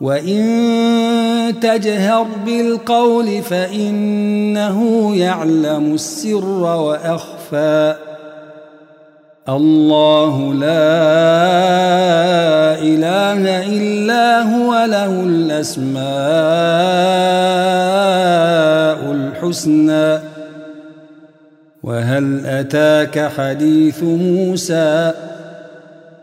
وإن تجهر بالقول فإنه يعلم السر وأخفى الله لا إله إلا هو له الأسماء الحسنى وهل أتاك حديث موسى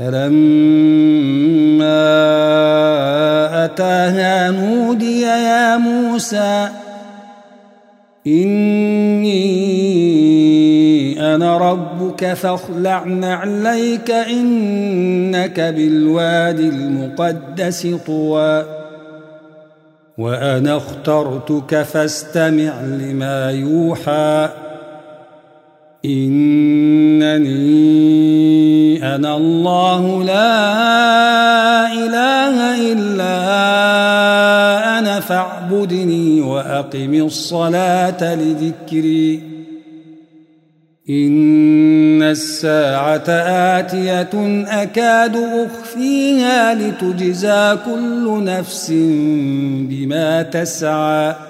فلما أتاها نودي يا موسى إني أنا ربك فاخلع نعليك إنك بالوادي المقدس طوى وأنا اخترتك فاستمع لما يوحى. إنني أنا الله لا إله إلا أنا فاعبدني وأقم الصلاة لذكري. إن الساعة آتية أكاد أخفيها لتجزى كل نفس بما تسعى.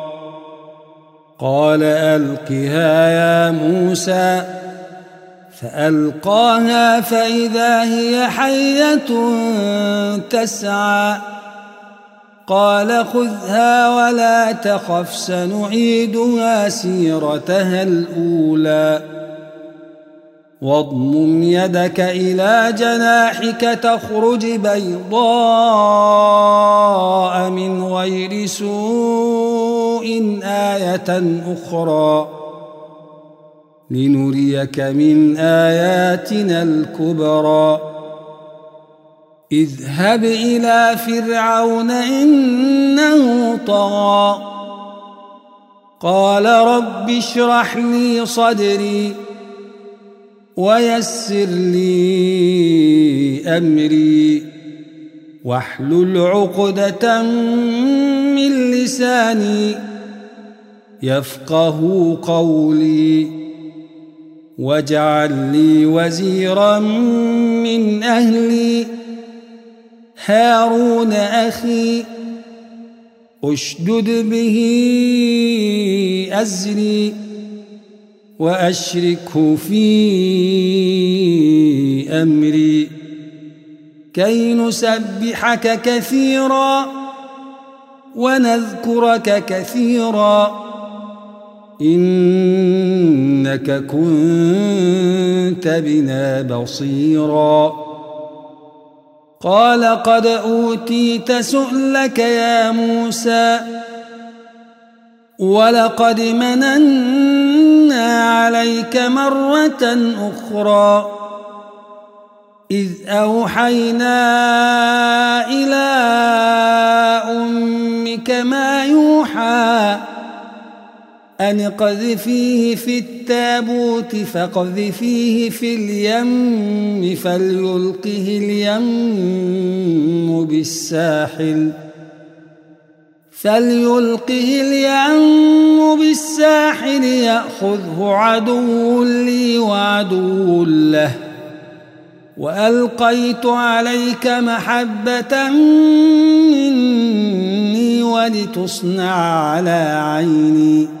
قال ألقها يا موسى فألقاها فإذا هي حية تسعى. قال خذها ولا تخف سنعيدها سيرتها الأولى. واضمم يدك إلى جناحك تخرج بيضاء من غير سوء. آية أخرى لنريك من آياتنا الكبرى. اذهب إلى فرعون إنه طغى. قال رب اشرح لي صدري ويسر لي أمري. واحلل عقدة من لساني يفقه قولي واجعل لي وزيرا من أهلي. هارون أخي أشدد به أزري واشركه في أمري. كي نسبحك كثيرا ونذكرك كثيرا. إنك كنت بنا بصيرا. قال قد أوتيت سؤلك يا موسى ولقد مننا عليك مرة أخرى. إذ أوحينا إلى أمك ما يوحى أن اقذفيه في التابوت فاقذفيه في اليم فليلقه اليم بالساحل. فليلقه اليم بالساحل يأخذه عدو لي وعدو له. وألقيت عليك محبة مني ولتصنع على عيني.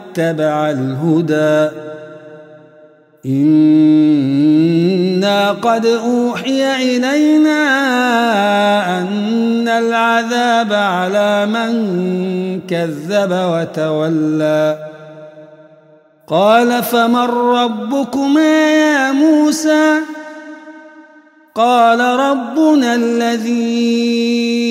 الهدى. إنا قد أوحي إلينا أن العذاب على من كذب وتولى. قال فمن ربكما يا موسى؟ قال ربنا الذي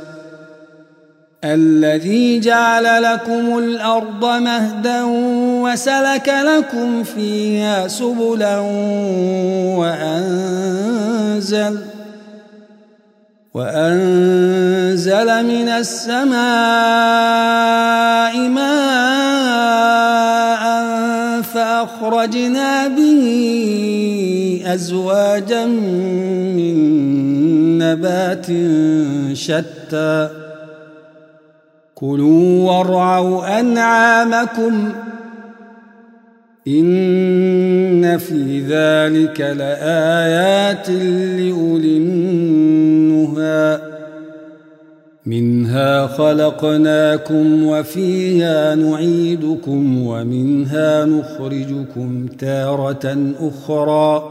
الذي جعل لكم الأرض مهدا وسلك لكم فيها سبلا وأنزل وأنزل من السماء ماء فأخرجنا به أزواجا من نبات شتى كلوا وارعوا أنعامكم إن في ذلك لآيات لأولي النهى منها خلقناكم وفيها نعيدكم ومنها نخرجكم تارة أخرى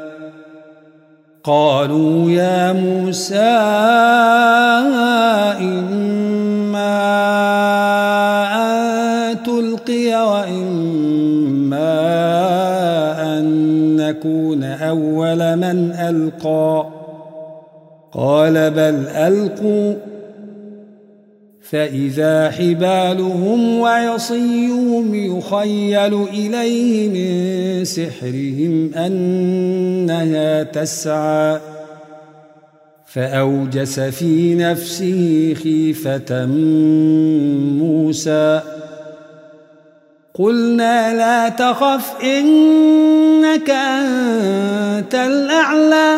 قالوا يا موسى إما أن تلقي وإما أن نكون أول من ألقى. قال بل ألقوا. فإذا حبالهم وعصيهم يخيل إليه من سحرهم أنها تسعى فأوجس في نفسه خيفة موسى قلنا لا تخف إنك أنت الأعلى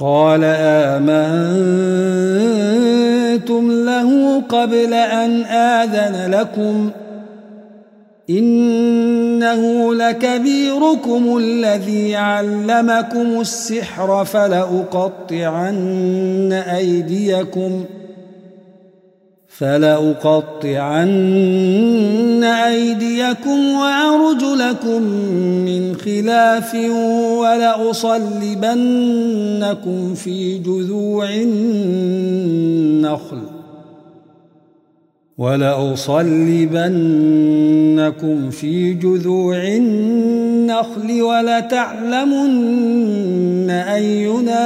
قال آمنتم له قبل أن آذن لكم إنه لكبيركم الذي علمكم السحر فلأقطعن أيديكم ۖ فلأقطعن أيديكم وأرجلكم من خلاف ولأصلبنكم في جذوع النخل. ولأصلبنكم في جذوع النخل ولتعلمن أينا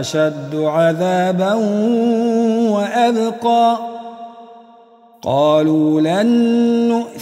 أشد عذابا وأبقى. قالوا لن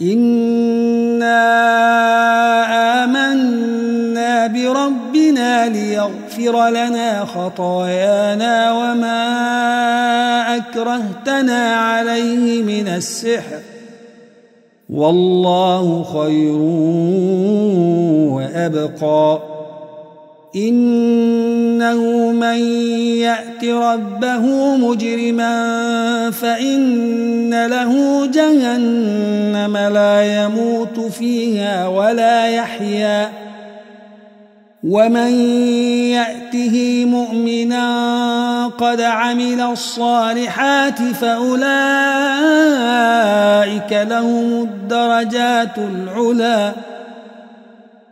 إنا آمنا بربنا ليغفر لنا خطايانا وما أكرهتنا عليه من السحر والله خير وأبقى إنه من يأت ربه مجرما فإن له جهنم لا يموت فيها ولا يحيا. ومن يأته مؤمنا قد عمل الصالحات فأولئك لهم الدرجات العلي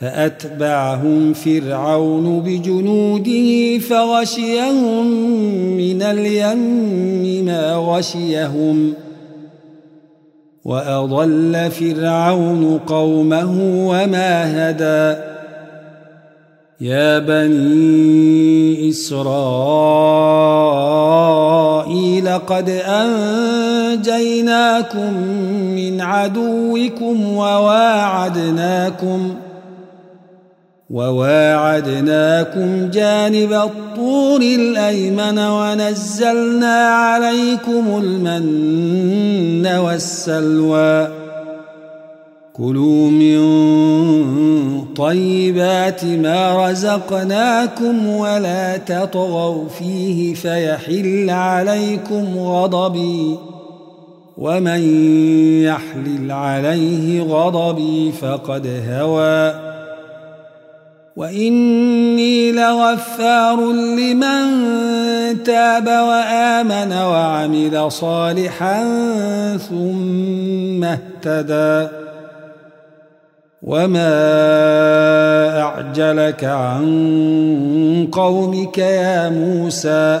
فأتبعهم فرعون بجنوده فغشيهم من اليم ما غشيهم وأضل فرعون قومه وما هدى. يا بني إسرائيل قد أنجيناكم من عدوكم وواعدناكم ۖ وواعدناكم جانب الطور الأيمن ونزلنا عليكم المن والسلوى. كلوا من طيبات ما رزقناكم ولا تطغوا فيه فيحل عليكم غضبي. ومن يحلل عليه غضبي فقد هوى. وإني لغفار لمن تاب وآمن وعمل صالحا ثم اهتدى. وما أعجلك عن قومك يا موسى؟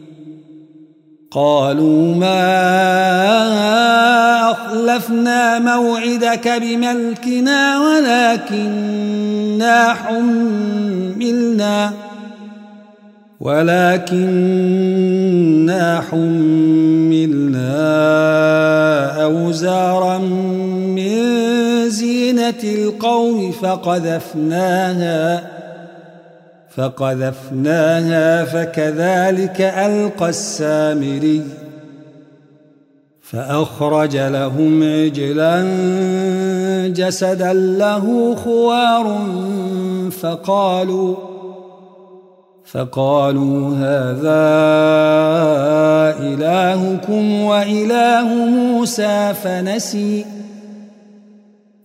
قالوا ما أخلفنا موعدك بملكنا ولكننا حملنا ولكننا حملنا أوزارا من زينة القوم فقذفناها فقذفناها فكذلك ألقى السامري فأخرج لهم عجلا جسدا له خوار فقالوا فقالوا هذا إلهكم وإله موسى فنسي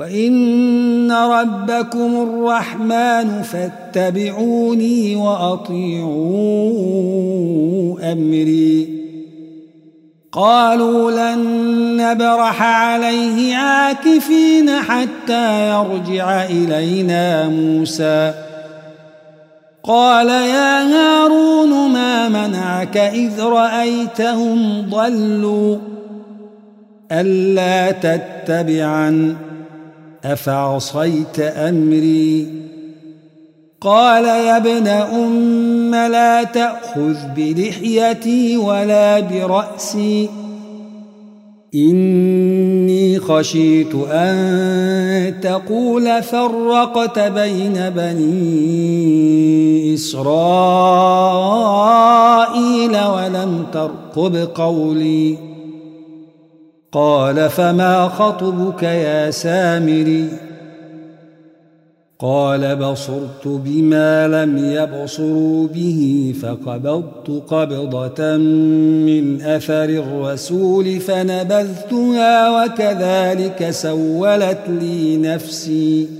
وإن ربكم الرحمن فاتبعوني وأطيعوا أمري. قالوا لن نبرح عليه عاكفين حتى يرجع إلينا موسى. قال يا هارون ما منعك إذ رأيتهم ضلوا ألا تتبعن أفعصيت أمري؟ قال يا ابن أم لا تأخذ بلحيتي ولا برأسي. إني خشيت أن تقول فرقت بين بني إسرائيل ولم ترقب قولي. قال فما خطبك يا سامري؟ قال بصرت بما لم يبصروا به فقبضت قبضة من أثر الرسول فنبذتها وكذلك سولت لي نفسي.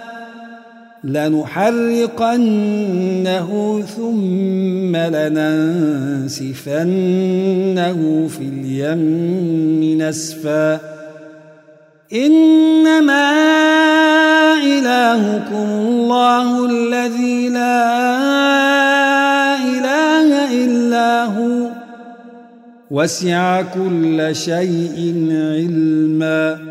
لنحرقنه ثم لننسفنه في اليم نسفا. إنما إلهكم الله الذي لا إله إلا هو. وسع كل شيء علما.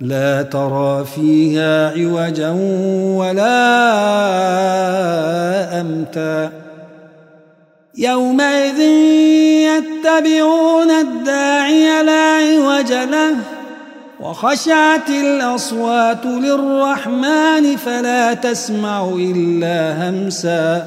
لا ترى فيها عوجا ولا أمتا. يومئذ يتبعون الداعي لا عوج له وخشعت الأصوات للرحمن فلا تسمع إلا همسا.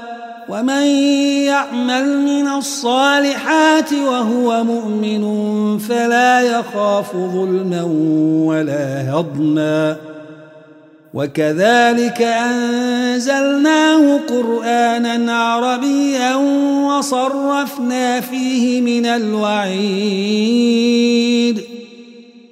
ومن يعمل من الصالحات وهو مؤمن فلا يخاف ظلما ولا هضما. وكذلك أنزلناه قرآنا عربيا وصرفنا فيه من الوعيد.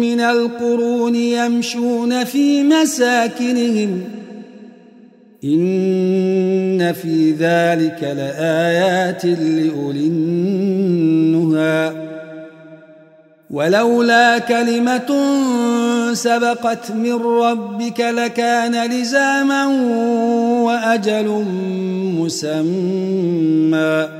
من القرون يمشون في مساكنهم. إن في ذلك لآيات لأولي النهى ولولا كلمة سبقت من ربك لكان لزاما وأجل مسمى.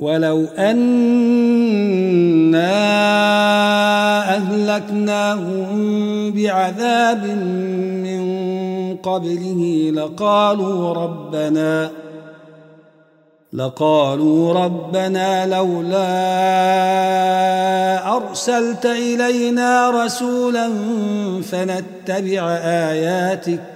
ولو أنا أهلكناهم بعذاب من قبله لقالوا ربنا لقالوا ربنا لولا أرسلت إلينا رسولا فنتبع آياتك